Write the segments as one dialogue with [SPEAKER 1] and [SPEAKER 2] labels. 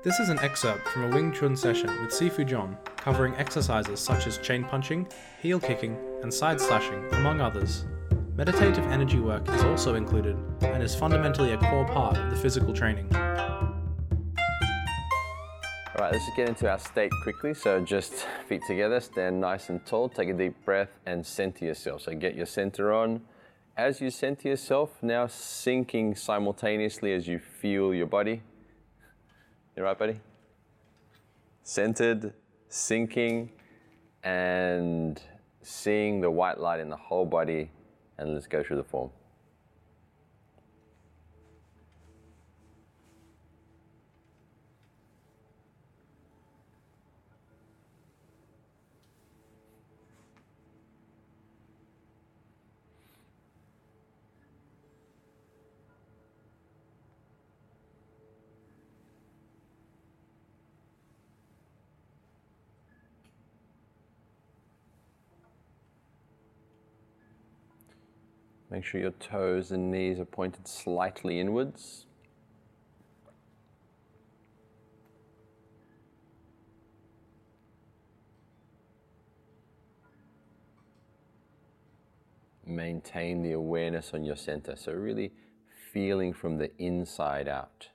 [SPEAKER 1] This is an excerpt from a Wing Chun session with Sifu John, covering exercises such as chain punching, heel kicking, and side slashing, among others. Meditative energy work is also included and is fundamentally a core part of the physical training.
[SPEAKER 2] All right, let's just get into our state quickly. So just feet together, stand nice and tall, take a deep breath and center yourself. So get your center on. As you center yourself, now sinking simultaneously as you feel your body. You right, buddy? Centered, sinking, and seeing the white light in the whole body. And let's go through the form. Make sure your toes and knees are pointed slightly inwards. Maintain the awareness on your center. So, really feeling from the inside out.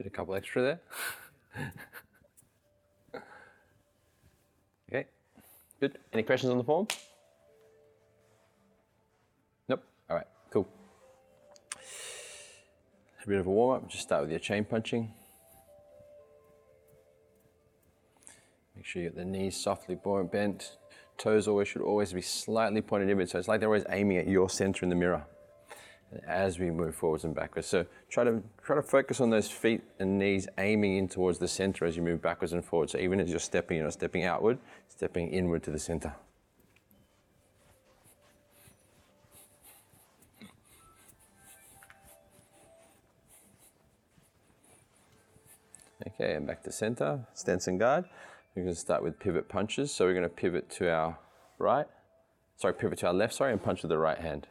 [SPEAKER 2] Did a couple extra there. okay, good. Any questions on the form? Nope. All right, cool. A bit of a warm up. Just start with your chain punching. Make sure you get the knees softly bent. Toes always should always be slightly pointed inward. So it's like they're always aiming at your center in the mirror as we move forwards and backwards. So try to try to focus on those feet and knees aiming in towards the center as you move backwards and forwards. So even as you're stepping, you're not stepping outward, stepping inward to the center. Okay, and back to center, stance and guard. We're going to start with pivot punches. So we're going to pivot to our right, sorry, pivot to our left, sorry, and punch with the right hand.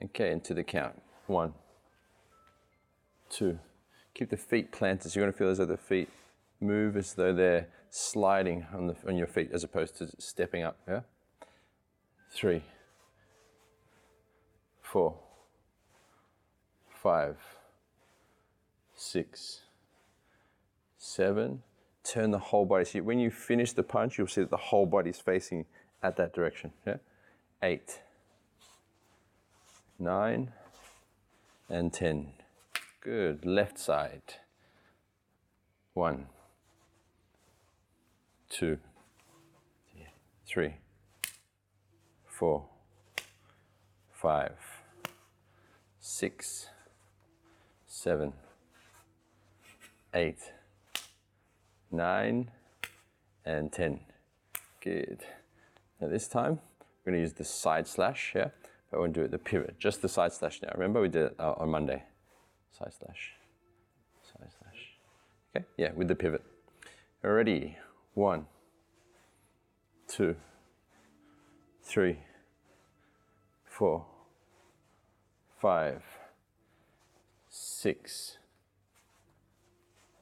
[SPEAKER 2] Okay, into the count. One, two. Keep the feet planted. So you're going to feel as though the feet move as though they're sliding on, the, on your feet as opposed to stepping up. Yeah? Three, four, five, six, seven, turn the whole body. So when you finish the punch, you'll see that the whole body is facing at that direction. Yeah? Eight, nine, and ten. Good. Left side. One, two, three, four, five, six, seven, eight nine, and 10. Good. Now this time, we're gonna use the side slash, yeah? We won't do it the pivot, just the side slash now. Remember we did it uh, on Monday. Side slash, side slash. Okay, yeah, with the pivot. Ready, one, two, three, four, five, six,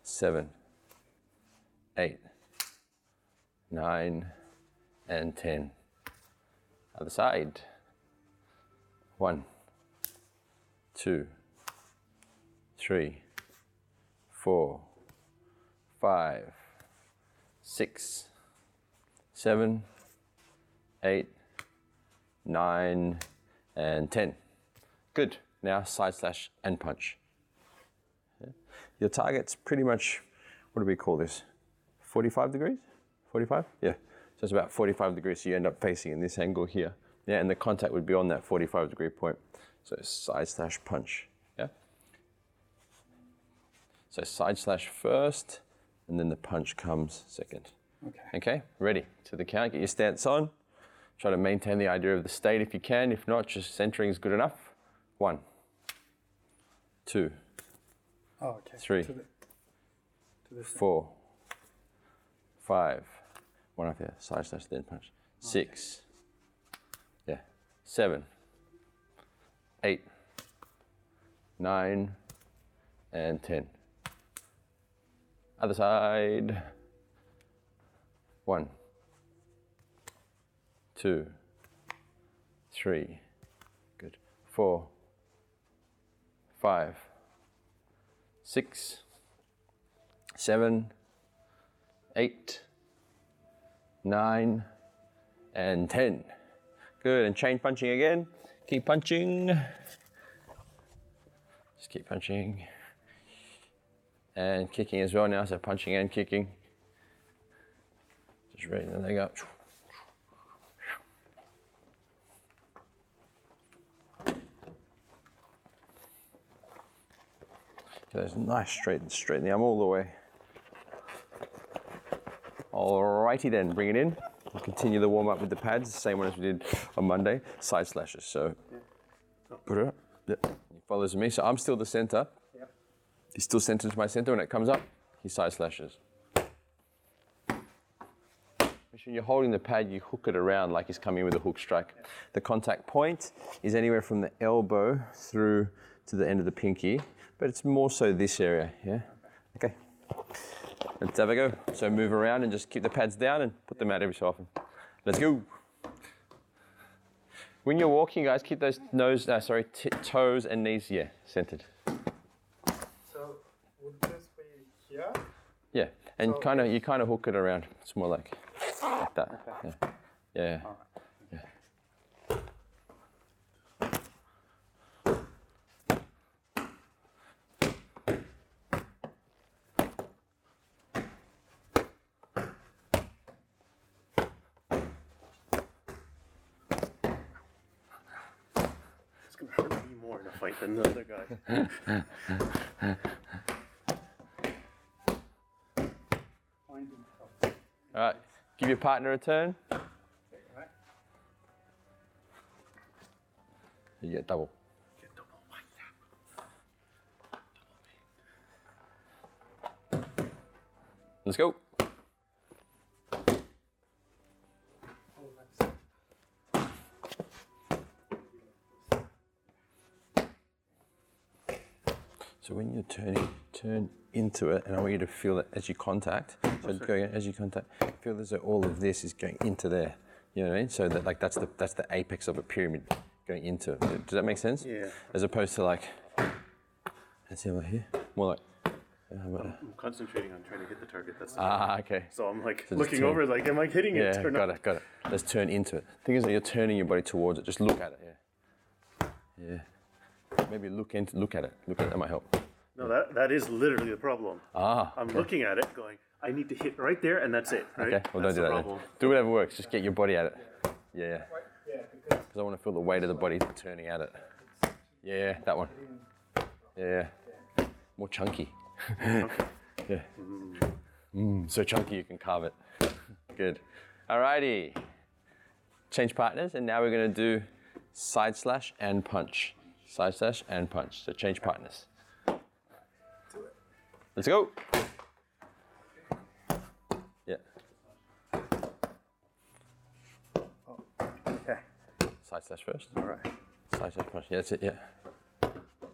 [SPEAKER 2] seven, eight, nine, and 10. Other side. One, two, three, four, five, six, seven, eight, nine, and 10. Good. Now side slash and punch. Your target's pretty much, what do we call this? 45 degrees? 45? Yeah. So it's about 45 degrees. So you end up facing in this angle here. Yeah, and the contact would be on that 45 degree point. So side slash punch. Yeah. So side slash first, and then the punch comes second.
[SPEAKER 3] Okay.
[SPEAKER 2] Okay, ready to the count. Get your stance on. Try to maintain the idea of the state if you can. If not, just centering is good enough. One, two,
[SPEAKER 3] Oh, okay.
[SPEAKER 2] Three.
[SPEAKER 3] To the, to this
[SPEAKER 2] four, five, one up here, side slash then punch, six, seven, eight, nine, and ten. Other side. One, two, three, good, four, five, six, seven, eight, nine, and 10. Good, and chain punching again. Keep punching. Just keep punching. And kicking as well now, so punching and kicking. Just raising the leg up. Those nice straight, straighten the arm all the way. Alrighty then, bring it in. We'll continue the warm up with the pads, the same one as we did on Monday. Side slashes. So put it up. Yep. He follows me. So I'm still the center.
[SPEAKER 3] Yep.
[SPEAKER 2] He's still centered to my center. When it comes up, he side slashes. Make sure when you're holding the pad, you hook it around like he's coming with a hook strike. The contact point is anywhere from the elbow through to the end of the pinky, but it's more so this area, yeah? Okay. Let's have a go. So move around and just keep the pads down and them out every so often. Let's go. When you're walking, guys, keep those nose, uh, sorry, t- toes and knees, yeah, centered.
[SPEAKER 3] So would this be here?
[SPEAKER 2] Yeah, and
[SPEAKER 3] So-
[SPEAKER 2] kind of you kind of hook it around. It's more like like that. Yeah. Yeah.
[SPEAKER 3] All right.
[SPEAKER 4] It's gonna hurt me more in a fight than the other guy.
[SPEAKER 2] All right. Give your partner a turn. You get double. Let's go. So when you're turning, turn into it, and I want you to feel it as you contact. So go as you contact, feel as though all of this is going into there. You know what I mean? So that like that's the that's the apex of a pyramid going into it. Does that make sense?
[SPEAKER 4] Yeah.
[SPEAKER 2] As opposed to like, let's see over here. More like, uh,
[SPEAKER 4] I'm concentrating on trying to hit the target. That's the
[SPEAKER 2] ah, okay.
[SPEAKER 4] So I'm like
[SPEAKER 2] So
[SPEAKER 4] looking
[SPEAKER 2] turn.
[SPEAKER 4] over, like, am I hitting it
[SPEAKER 2] Yeah, got
[SPEAKER 4] not?
[SPEAKER 2] it, got it. Let's turn into it. The Thing is that you're turning your body towards it. Just look at it. Yeah. Yeah. Maybe look into look at it. Look at it. That might help.
[SPEAKER 4] No, that that is literally the problem.
[SPEAKER 2] Ah.
[SPEAKER 4] I'm looking at it, going, I need to hit right there, and that's it. Right?
[SPEAKER 2] Okay, well,
[SPEAKER 4] that's
[SPEAKER 2] don't do
[SPEAKER 4] the
[SPEAKER 2] that then. Do whatever works. Just get your body at it. Yeah,
[SPEAKER 3] yeah, because
[SPEAKER 2] because I want to feel the weight of the body turning at it. Yeah, that one. Yeah, more chunky. yeah. Mm, so chunky you can carve it. Good. Alrighty. Change partners, and now we're gonna do side slash and punch. Side slash and punch. So change partners. Let's go. Yeah.
[SPEAKER 3] okay.
[SPEAKER 2] Side slash first.
[SPEAKER 3] All right.
[SPEAKER 2] Side slash punch. Yeah, that's it. Yeah.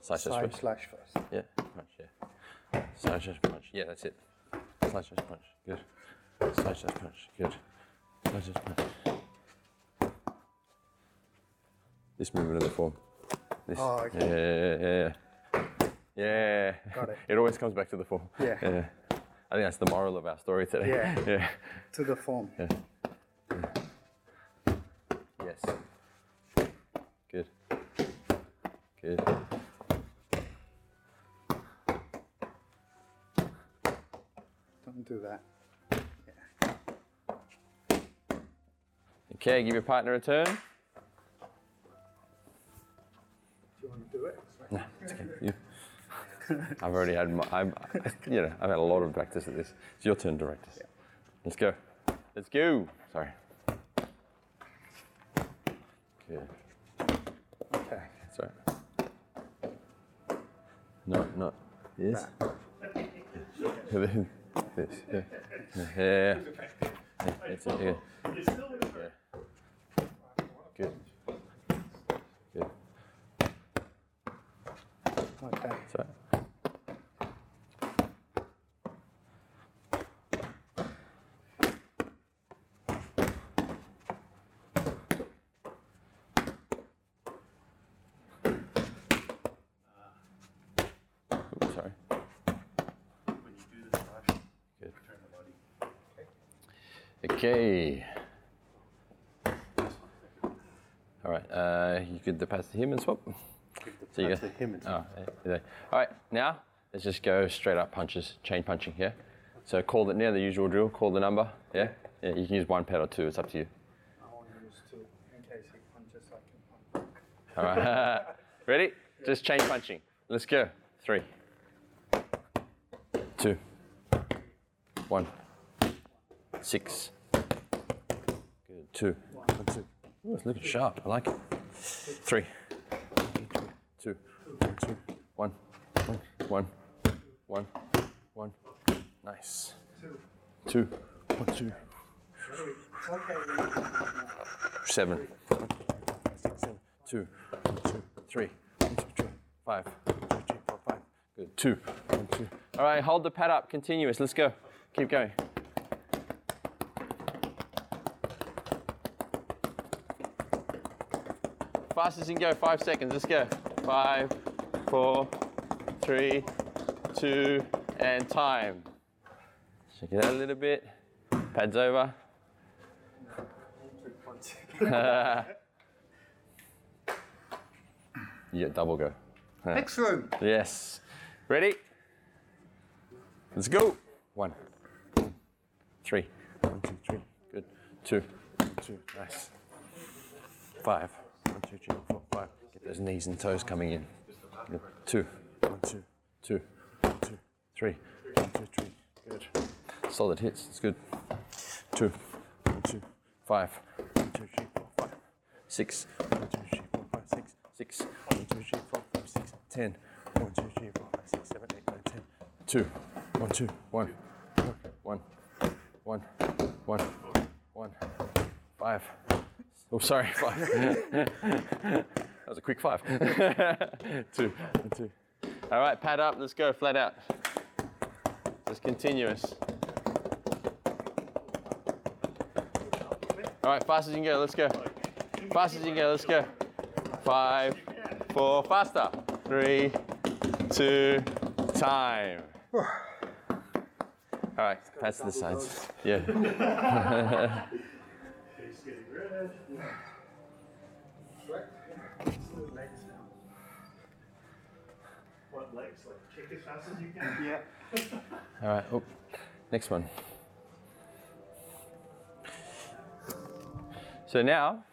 [SPEAKER 2] Side slash first.
[SPEAKER 3] slash first.
[SPEAKER 2] Yeah. Punch. Yeah. Side slash punch. Yeah, that's it. Side slash punch. Good. Side slash punch. Good. Side slash punch. This movement of the form. This.
[SPEAKER 3] Oh, okay.
[SPEAKER 2] Yeah, yeah, yeah. Yeah.
[SPEAKER 3] Got it.
[SPEAKER 2] It always comes back to the form.
[SPEAKER 3] Yeah.
[SPEAKER 2] Yeah. I think that's the moral of our story today.
[SPEAKER 3] Yeah.
[SPEAKER 2] Yeah.
[SPEAKER 3] To the form.
[SPEAKER 2] Yes. Good. Good.
[SPEAKER 3] Don't do that.
[SPEAKER 2] Okay, give your partner a turn. I've already had my, I'm, you know, I've had a lot of practice at this. It's your turn, directors. Let's go. Let's go. Sorry. Okay.
[SPEAKER 3] Okay.
[SPEAKER 2] Sorry. No, not this. this. Yeah. Yeah. yeah. That's it. Yeah. Yeah. Good. Good.
[SPEAKER 3] Okay.
[SPEAKER 2] Sorry. Oops, sorry.
[SPEAKER 4] When you do the slash,
[SPEAKER 2] Good.
[SPEAKER 4] turn the body.
[SPEAKER 2] Okay. All right. You could pass to him and swap. So you
[SPEAKER 4] That's
[SPEAKER 2] go.
[SPEAKER 4] the him and
[SPEAKER 2] Oh, yeah. All right. Now let's just go straight up punches, chain punching. Yeah. So call it now the usual drill. Call the number. Yeah. Yeah. You can use one pad or two. It's up to you.
[SPEAKER 3] I want to use two in case he punches. I can punch.
[SPEAKER 2] All right. Ready? Just chain punching. Let's go. Three, two, one, six. Good. Two. One, two. Ooh, it's looking sharp. I like it. Three, two, two, one, one, one, one. Nice. Two. One, two. Seven. Seven. Two. Two, three. One, two, three. Five. Two, three, four, five. Good. Two. One, two. All right, hold the pad up. Continuous. Let's go. Keep going. Fast as you can go. Five seconds. Let's go. Five, four, three, two, and time. Check it out a little bit. Pads over. you get double go.
[SPEAKER 3] Excellent.
[SPEAKER 2] Yes. Ready? Let's go. One, three. One, two, three. Good. Two, two. Nice. Five. Two, three, four, five. Get those knees and toes coming in. Good. Two. One, two, two, two, three. One, two, three. Good. Solid hits. It's good. Two. One, two, five. One, two, three, four, five. Six. One, two, three, four, five, six. Six. One, two, three, four, five, six. Ten. One, two, three, four, five, six, seven, eight, nine, ten. Two. One, two, one. One. One. One. One. Five. Oh, sorry, five. that was a quick five. two, two. All right, pad up. Let's go. Flat out. Just continuous. All right, fast as you can go. Let's go. Fast as you can go. Let's go. Five, four, faster. Three, two, time. All right, pads to the sides. Yeah.
[SPEAKER 4] What legs? Like kick as fast as you can?
[SPEAKER 3] Yeah.
[SPEAKER 2] All right. Oh, next one. So now,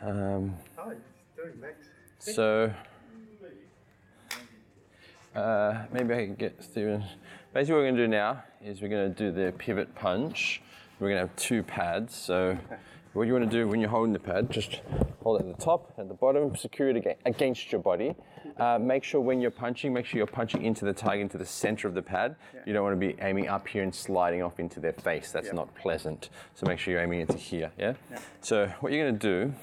[SPEAKER 2] um,
[SPEAKER 3] Oh, he's doing legs.
[SPEAKER 2] so uh, maybe I can get Steven. Basically, what we're going to do now is we're going to do the pivot punch. We're going to have two pads. So, what you want to do when you're holding the pad, just hold it at the top and the bottom, secure it aga- against your body. Uh, make sure when you're punching, make sure you're punching into the target, into the center of the pad. You don't want to be aiming up here and sliding off into their face. That's
[SPEAKER 3] Yeah.
[SPEAKER 2] not pleasant. So make sure you're aiming into here. Yeah. So what you're going to do,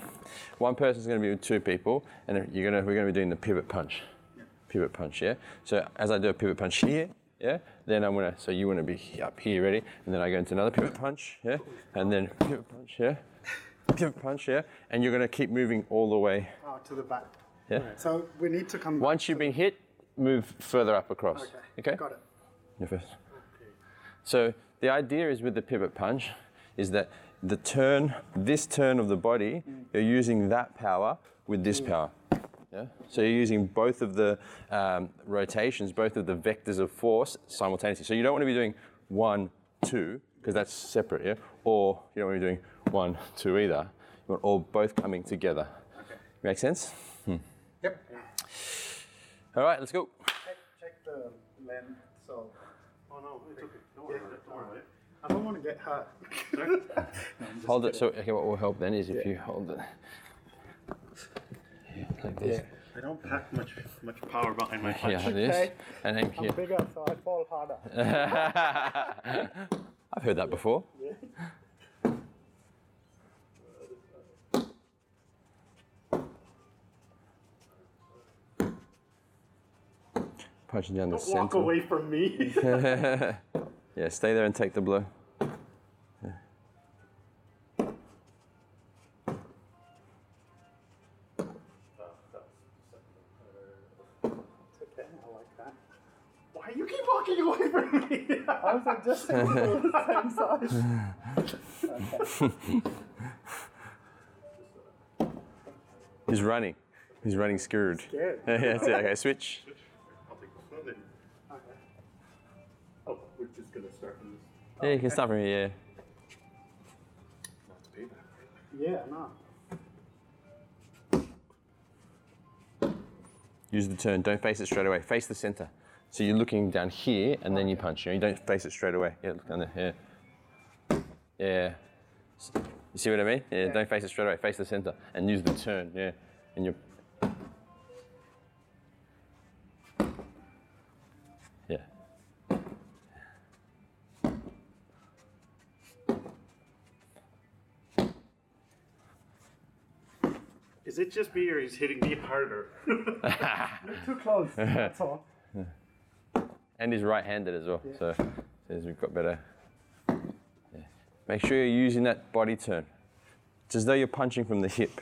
[SPEAKER 2] one person's going to be with two people, and you're going to we're going to be doing the pivot punch pivot punch, yeah? So as I do a pivot punch here, yeah, then I'm gonna, so you wanna be up here, ready? And then I go into another pivot punch, yeah? And then pivot punch, yeah? Pivot punch, yeah? And you're gonna keep moving all the way,
[SPEAKER 3] Oh, to the back.
[SPEAKER 2] yeah?
[SPEAKER 3] So we need to come.
[SPEAKER 2] Once you've been hit, move further up across.
[SPEAKER 3] Okay.
[SPEAKER 2] Okay?
[SPEAKER 3] Got it.
[SPEAKER 2] You first. So the idea is with the pivot punch is that the turn, this turn of the body, mm. you're using that power with this mm. power. Yeah? So you're using both of the um, rotations, both of the vectors of force simultaneously. So you don't want to be doing one, two, because that's separate, yeah? Or you don't want to be doing one, two either. You want all both coming together.
[SPEAKER 3] Okay.
[SPEAKER 2] Make sense?
[SPEAKER 3] Yep.
[SPEAKER 2] All right, let's go.
[SPEAKER 3] Check, check the length. So
[SPEAKER 4] Oh no, it's okay. Don't worry about it. Don't worry about it.
[SPEAKER 3] I don't want to get hurt.
[SPEAKER 2] Hold it. So okay, what will help then is if you hold it yeah, like this.
[SPEAKER 4] I don't pack much much power behind my punch.
[SPEAKER 2] Yeah, like this,
[SPEAKER 3] Okay.
[SPEAKER 2] and then
[SPEAKER 3] I'm
[SPEAKER 2] here.
[SPEAKER 3] bigger, so I fall harder.
[SPEAKER 2] I've heard that before. Punching down the
[SPEAKER 4] Walk
[SPEAKER 2] center.
[SPEAKER 4] away from me.
[SPEAKER 2] Yeah, stay there and take the blow.
[SPEAKER 3] I was the same size.
[SPEAKER 2] He's running. He's running scared.
[SPEAKER 3] Scared.
[SPEAKER 2] yeah, that's it. Okay, switch.
[SPEAKER 4] I'll take this one then.
[SPEAKER 3] Okay.
[SPEAKER 4] Oh, we're just gonna start from this.
[SPEAKER 2] Yeah, you can start from here.
[SPEAKER 4] Not to pay that.
[SPEAKER 3] Yeah, no.
[SPEAKER 2] Use the turn. Don't face it straight away. Face the center. So you're looking down here, and then you punch. You, know, you don't face it straight away. Yeah, look down there. Yeah. Yeah. You see what I mean? Yeah, Don't face it straight away. Face the center, and use the turn. Yeah. And you. Yeah.
[SPEAKER 4] Is it just me or is hitting me harder?
[SPEAKER 3] Too close. That's all.
[SPEAKER 2] And he's right-handed as well. So says we've got better. Yeah. Make sure you're using that body turn. It's as though you're punching from the hip.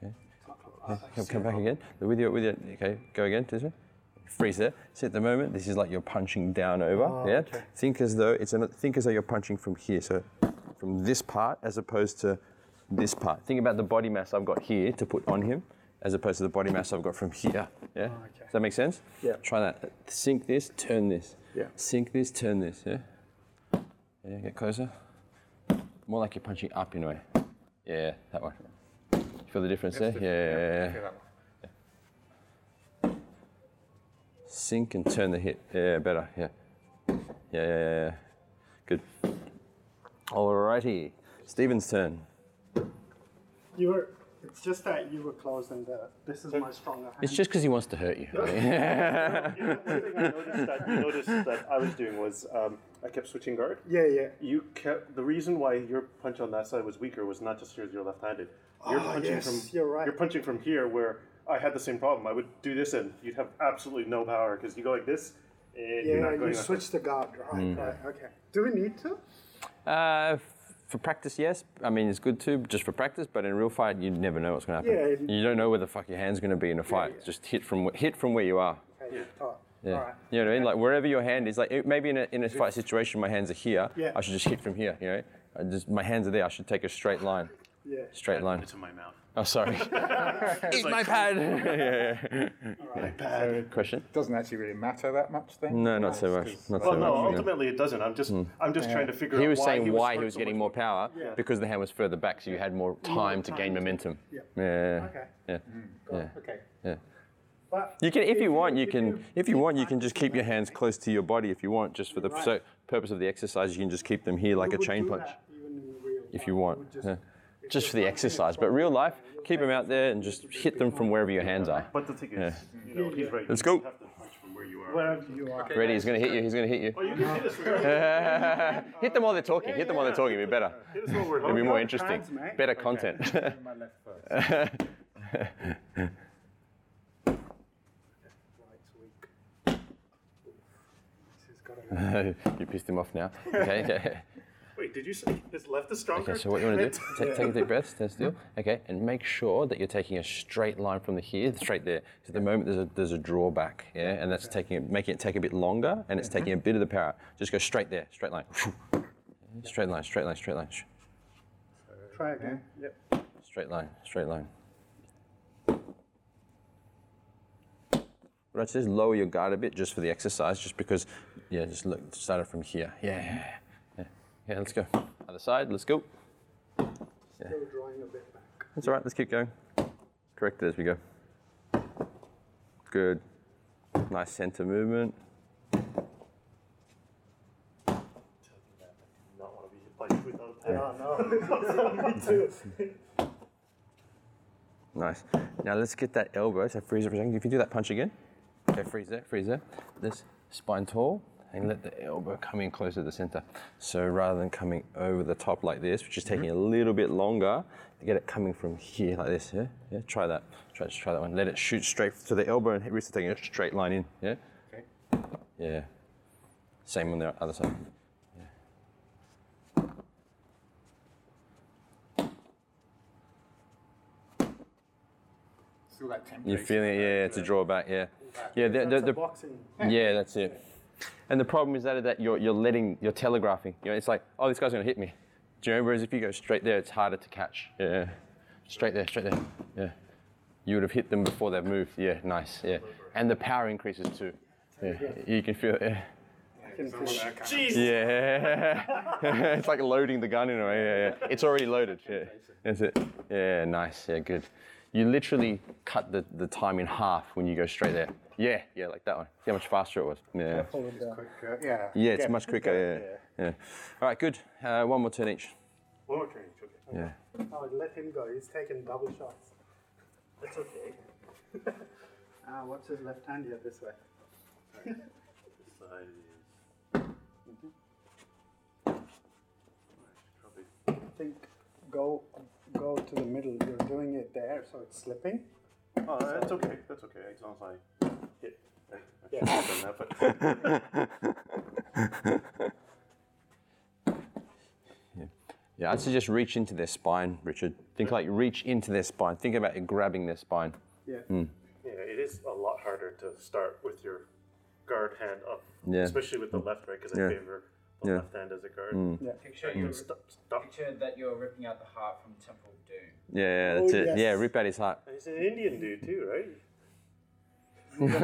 [SPEAKER 2] Yeah, Come, come back again. With your, with your, okay, go again. This way. Freeze there. See, at the moment, this is like you're punching down over. Oh, yeah. Think as though it's an, think as though you're punching from here. So from this part as opposed to this part. Think about the body mass I've got here to put on him, as opposed to the body mass I've got from here. Yeah. Oh, Does that make sense?
[SPEAKER 3] Yeah.
[SPEAKER 2] Try that. Sink this, turn this.
[SPEAKER 3] Yeah.
[SPEAKER 2] Sink this, turn this. Yeah. Yeah. Get closer. More like you're punching up in a way. Yeah, that one. Feel the difference there? Yeah.
[SPEAKER 5] Okay, that one.
[SPEAKER 2] Sink and turn the hip. Yeah, better. Yeah. Yeah, yeah, yeah. yeah. Good. Alrighty. Steven's turn.
[SPEAKER 3] You were. It's just that you were close, and uh, this is my stronger hand.
[SPEAKER 2] It's just because he wants to hurt you.
[SPEAKER 4] You know, one thing I noticed that you noticed that I was doing was um, I kept switching guard.
[SPEAKER 3] yeah, yeah.
[SPEAKER 4] You kept the reason why your punch on that side was weaker was not just because you're left-handed. You're
[SPEAKER 3] Ah,
[SPEAKER 4] punching
[SPEAKER 3] yes,
[SPEAKER 4] from
[SPEAKER 3] you're right.
[SPEAKER 4] You're punching from here where I had the same problem. I would do this and you'd have absolutely no power because you go like this and you're
[SPEAKER 3] Yeah,
[SPEAKER 4] not
[SPEAKER 3] you
[SPEAKER 4] going. that-
[SPEAKER 3] switch the guard. Right, right. Okay. Do we need to?
[SPEAKER 2] Uh, for practice, yes. I mean, it's good too, just for practice. But in real fight, you never know what's going to happen.
[SPEAKER 3] Yeah.
[SPEAKER 2] You don't know where the fuck your hand's going to be in a fight.
[SPEAKER 3] yeah.
[SPEAKER 2] Just hit from hit from where you are.
[SPEAKER 3] Okay.
[SPEAKER 2] Yeah.
[SPEAKER 3] right.
[SPEAKER 2] You know what I mean? Like wherever your hand is, like it- maybe in a, in a fight situation, my hands are here.
[SPEAKER 3] Yeah.
[SPEAKER 2] I should just hit from here. You know, I just my hands are there. I should take a straight line.
[SPEAKER 3] Yeah.
[SPEAKER 2] Straight line.
[SPEAKER 4] It's in my mouth.
[SPEAKER 2] Oh, sorry. Eat my pad. yeah, yeah.
[SPEAKER 4] Bad.
[SPEAKER 2] Question?
[SPEAKER 5] Doesn't actually really matter that much then.
[SPEAKER 2] No, not so much. Not so
[SPEAKER 4] Well, no,
[SPEAKER 2] much. yeah.
[SPEAKER 4] ultimately it doesn't. I'm just, hmm. I'm just trying to figure
[SPEAKER 2] He
[SPEAKER 4] out
[SPEAKER 2] was
[SPEAKER 4] why
[SPEAKER 2] saying
[SPEAKER 4] he
[SPEAKER 2] why he was
[SPEAKER 4] so
[SPEAKER 2] getting more power
[SPEAKER 3] Yeah.
[SPEAKER 2] because the hand was further back, so you had more time to
[SPEAKER 3] time
[SPEAKER 2] gain
[SPEAKER 3] to-
[SPEAKER 2] momentum.
[SPEAKER 3] Yeah.
[SPEAKER 2] Yeah.
[SPEAKER 3] Okay.
[SPEAKER 2] Yeah. Hmm. Yeah.
[SPEAKER 5] Okay.
[SPEAKER 2] Yeah.
[SPEAKER 3] But
[SPEAKER 2] You can, if you want, you
[SPEAKER 3] if
[SPEAKER 2] can, if you want, you can just keep your hands close to your body if you want, just for the
[SPEAKER 3] Right.
[SPEAKER 2] so, purpose of the exercise. You can just keep them here like a chain punch
[SPEAKER 3] that even in real
[SPEAKER 2] if you want.
[SPEAKER 3] Would just-
[SPEAKER 2] yeah.
[SPEAKER 3] if
[SPEAKER 2] Just
[SPEAKER 3] you're
[SPEAKER 2] for the exercise, but real life, keep them out there and just hit them from wherever your hands are.
[SPEAKER 4] But the thing is, you know, he's right.
[SPEAKER 2] Let's go.
[SPEAKER 4] have to punch from where you are.
[SPEAKER 3] Wherever.
[SPEAKER 2] Ready? He's gonna hit you. He's gonna hit you.
[SPEAKER 4] Oh, you can hit us.
[SPEAKER 2] hit them while they're talking. Hit them while they're talking. It'd be better.
[SPEAKER 4] Hit us while we're
[SPEAKER 2] It'd be more interesting. Better content.
[SPEAKER 5] My left first.
[SPEAKER 3] Right's weak. This has got to
[SPEAKER 2] you pissed him off now. Okay. okay.
[SPEAKER 4] Wait, did you say his left is stronger?
[SPEAKER 2] Okay, so what you want to do, take, take a deep breath, stand still, okay, and make sure that you're taking a straight line from the here, straight there. So at the moment there's a, there's a drawback, yeah, and that's taking it, making it take a bit longer, and it's taking a bit of the power. Just go straight there, straight line. Straight line, straight line, straight line,
[SPEAKER 3] Try again. Yep.
[SPEAKER 2] straight line, straight line. Right, so just lower your guard a bit just for the exercise, just because, yeah, just look, start it from here. Yeah, yeah, yeah. Yeah, let's go. Other side, let's go.
[SPEAKER 3] Still drawing a bit back.
[SPEAKER 2] That's all right, let's keep going. Correct it as we go. Good. Nice center movement.
[SPEAKER 4] not want to be hit without a pen.
[SPEAKER 3] No. Me too.
[SPEAKER 2] Nice. Now let's get that elbow. So freeze it for a second. If you do that punch again. Okay, freeze there, freeze there. This spine tall and let the elbow come in closer to the center. So rather than coming over the top like this, which is mm-hmm. taking a little bit longer, to get it coming from here like this. Yeah, yeah. Try that. Try just try that one. Let it shoot straight to the elbow and wrist taking a straight line in. Yeah.
[SPEAKER 5] Okay.
[SPEAKER 2] Yeah. Same on the other side.
[SPEAKER 5] Still that template.
[SPEAKER 2] You're feeling it, yeah, to draw back, yeah. Yeah, the, the, the,
[SPEAKER 3] boxing.
[SPEAKER 2] yeah, that's it. And the problem is that, that you're, you're letting, you're telegraphing. You know, it's like, oh, this guy's gonna hit me. Do you know? Whereas if you go straight there, it's harder to catch. Yeah. Straight there, straight there. Yeah. You would have hit them before they've moved. Yeah, nice. Yeah. And the power increases too. Yeah. You can feel it. Yeah. Yeah. it's like loading the gun in a way. Yeah, yeah. It's already loaded. Yeah. That's it. Yeah, nice. Yeah, good. You literally cut the, the time in half when you go straight there. Yeah, yeah, like that one. See how much faster it was. Yeah.
[SPEAKER 5] Quick, uh, yeah.
[SPEAKER 2] Yeah, it's much quicker. Yeah. yeah. All right, good. Uh, one more turn each.
[SPEAKER 4] One more turn each, okay.
[SPEAKER 2] Yeah.
[SPEAKER 3] Oh, let him go. He's taking double shots. That's okay. ah, what's his left hand here this way?
[SPEAKER 4] This side is. Probably.
[SPEAKER 3] I think go go to the middle. You're doing it there, so it's slipping.
[SPEAKER 4] Oh, that's okay. That's okay. As long as I hit. I, I yeah. have done that, but
[SPEAKER 2] Yeah, I'd suggest reach into their spine, Richard. Think like reach into their spine. Think about it grabbing their spine.
[SPEAKER 3] Yeah. Hmm.
[SPEAKER 4] Yeah, it is a lot harder to start with your guard hand up,
[SPEAKER 2] Yeah.
[SPEAKER 4] especially with the left, right? Because
[SPEAKER 2] Yeah.
[SPEAKER 4] I favor the
[SPEAKER 2] Yeah.
[SPEAKER 4] left hand as a guard. Mm.
[SPEAKER 6] Picture,
[SPEAKER 4] And
[SPEAKER 6] you're,
[SPEAKER 4] stop, stop.
[SPEAKER 6] picture that you're ripping out the heart from Temple of Doom.
[SPEAKER 2] Yeah, yeah, oh, that's
[SPEAKER 3] Oh,
[SPEAKER 2] it.
[SPEAKER 3] yes.
[SPEAKER 2] Yeah, rip out his heart.
[SPEAKER 4] And He's an Indian dude too, right?
[SPEAKER 3] You're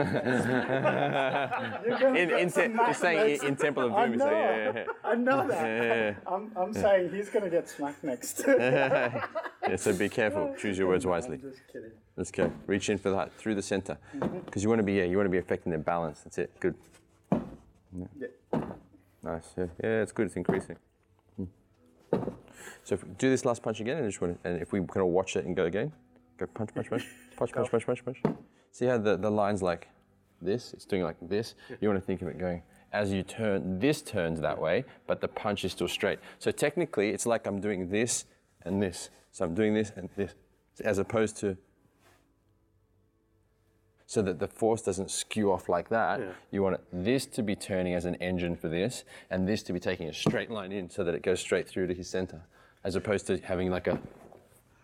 [SPEAKER 3] gonna
[SPEAKER 2] In,
[SPEAKER 3] get
[SPEAKER 2] in, te- you're saying in, in Temple of
[SPEAKER 3] I
[SPEAKER 2] Doom. he's like,
[SPEAKER 3] know.
[SPEAKER 2] yeah, yeah,
[SPEAKER 3] I know that.
[SPEAKER 2] yeah, yeah,
[SPEAKER 3] I'm, I'm saying he's gonna get smacked next.
[SPEAKER 2] yeah. Yeah, so be careful. Choose your words wisely.
[SPEAKER 3] I'm just kidding.
[SPEAKER 2] Let's go. Reach in for the heart through the center, mm-hmm. because you want to be yeah, you want to be affecting their balance. That's it. Good.
[SPEAKER 3] Yeah.
[SPEAKER 2] Nice. Yeah, yeah, it's good. It's increasing. So do this last punch again, and just want to, and if we kind of watch it and go again, go punch, punch, punch, punch, punch, punch, punch, punch. See how the, the line's like this? It's doing like this. You want to think of it going as you turn. This turns that way, but the punch is still straight. So technically, it's like I'm doing this and this. So I'm doing this and this, as opposed to so that the force doesn't skew off like that. You want this to be turning as an engine for this, and this to be taking a straight line in so that it goes straight through to his center, as opposed to having like a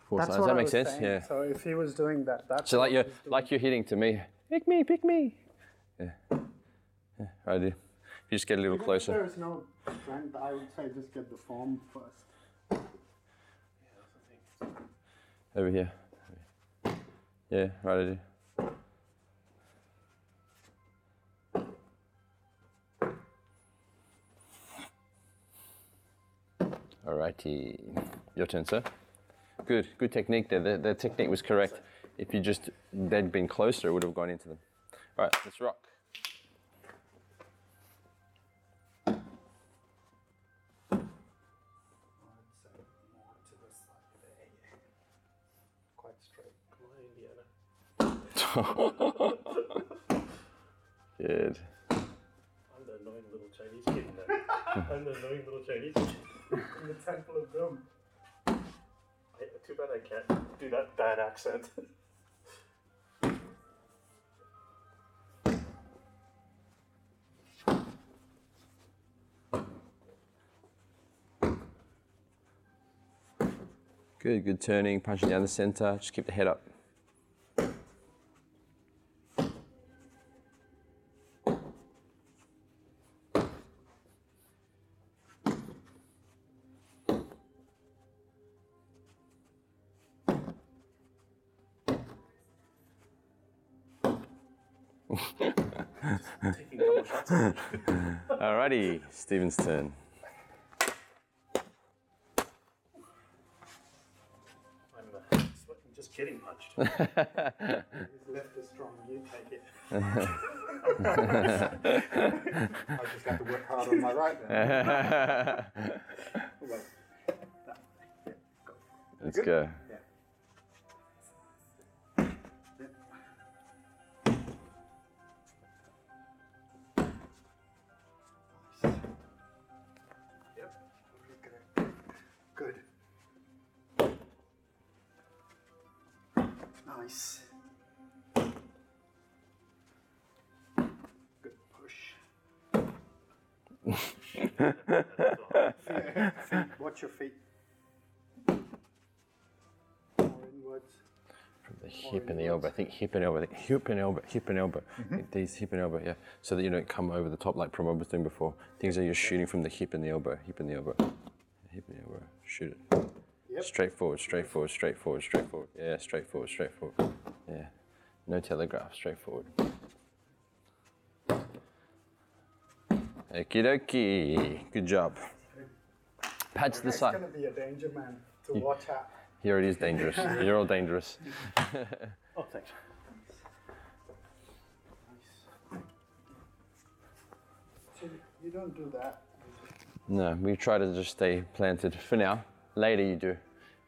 [SPEAKER 2] force
[SPEAKER 3] That's
[SPEAKER 2] line. Does that
[SPEAKER 3] I
[SPEAKER 2] make sense?
[SPEAKER 3] saying.
[SPEAKER 2] Yeah.
[SPEAKER 3] So if he was doing that, that's
[SPEAKER 2] So like you're like you're hitting to me. Pick me, pick me. Yeah. Yeah. Right. If you just get a little
[SPEAKER 3] Even if
[SPEAKER 2] closer.
[SPEAKER 3] There is no strength. I would say just get the form first.
[SPEAKER 2] Over here. Yeah. Right. Idea. Alrighty. Your turn, sir. Good. Good technique there. The, the technique was correct. If you just they'd been closer, it would have gone into them. All right. Let's rock.
[SPEAKER 3] I'd say more to the side there. Quite straight.
[SPEAKER 4] Come on, Indiana.
[SPEAKER 2] Good.
[SPEAKER 4] I'm the annoying little Chinese kid there. I'm the annoying little Chinese kid.
[SPEAKER 3] In the Temple of Doom.
[SPEAKER 4] I, too bad I can't do that bad accent.
[SPEAKER 2] Good. Good turning. Punching down the center. Just keep the head up. Alrighty. Steven's turn.
[SPEAKER 4] I'm uh, just kidding punched.
[SPEAKER 3] His left is strong. You take it.
[SPEAKER 5] I just have to work hard on my right then.
[SPEAKER 3] Well,
[SPEAKER 2] Let's go.
[SPEAKER 3] Nice. Good push. feet. Watch your feet. Inwards.
[SPEAKER 2] From the hip and the elbow. I think hip and elbow. Hip and elbow. Hip and elbow. Mm-hmm. These hip and elbow. Yeah. So that you don't come over the top like Pramod was doing before. Things are you're shooting from the hip and the elbow. Hip and the elbow. Hip and the elbow. Shoot it.
[SPEAKER 3] Yep.
[SPEAKER 2] Straightforward, straightforward, Straight forward. Straight forward. Straight forward. Yeah. straightforward, straightforward. Yeah. No telegraph. straightforward. Okie dokie. Good job. Pad to the
[SPEAKER 3] He's
[SPEAKER 2] side.
[SPEAKER 3] gonna be a danger man to watch out.
[SPEAKER 2] Here it is dangerous. You're all dangerous.
[SPEAKER 4] Oh, thanks.
[SPEAKER 3] So you don't do that.
[SPEAKER 2] No, we try to just stay planted for now. Later you do.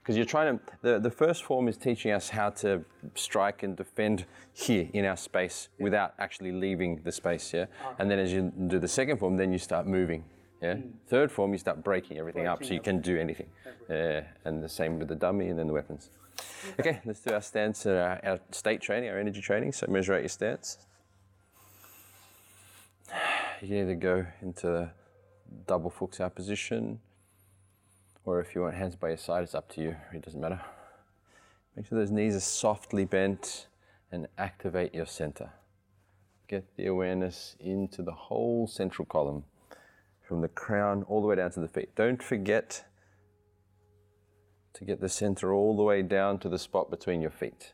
[SPEAKER 2] Because you're trying to, the, the first form is teaching us how to strike and defend here in our space without actually leaving the space, yeah? And then as you do the second form, then you start moving, yeah? Third form, you start breaking everything up so you can do anything. Yeah, and the same with the dummy and then the weapons. Okay, let's do our stance, uh, our state training, our energy training. So measure out your stance. You can either go into double fook sau position, or if you want hands by your side, it's up to you. It doesn't matter. Make sure those knees are softly bent and activate your center. Get the awareness into the whole central column from the crown all the way down to the feet. Don't forget to get the center all the way down to the spot between your feet.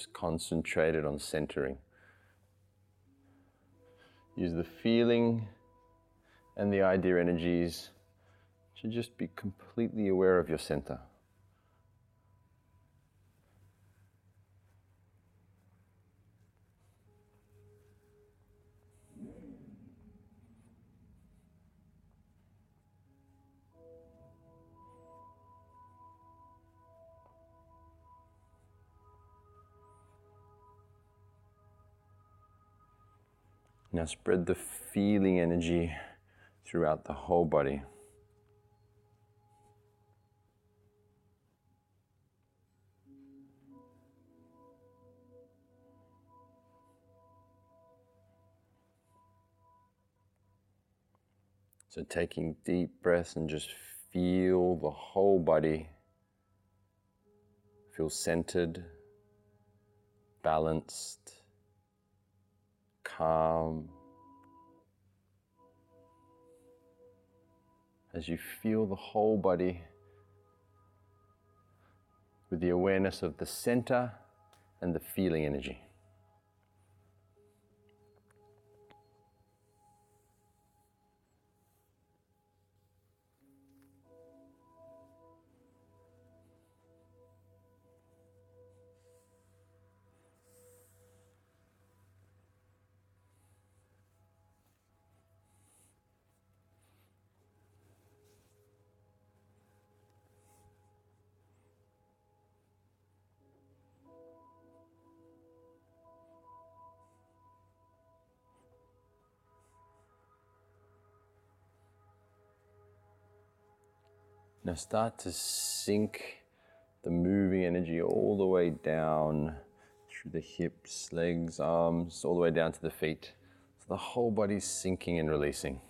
[SPEAKER 2] Just concentrated on centering. Use the feeling and the idea energies to just be completely aware of your center. Now spread the feeling energy throughout the whole body. So, taking deep breaths and just feel the whole body feel centered, balanced, calm. As you feel the whole body with the awareness of the center and the feeling energy. Now start to sink the moving energy all the way down through the hips, legs, arms, all the way down to the feet. So the whole body's sinking and releasing.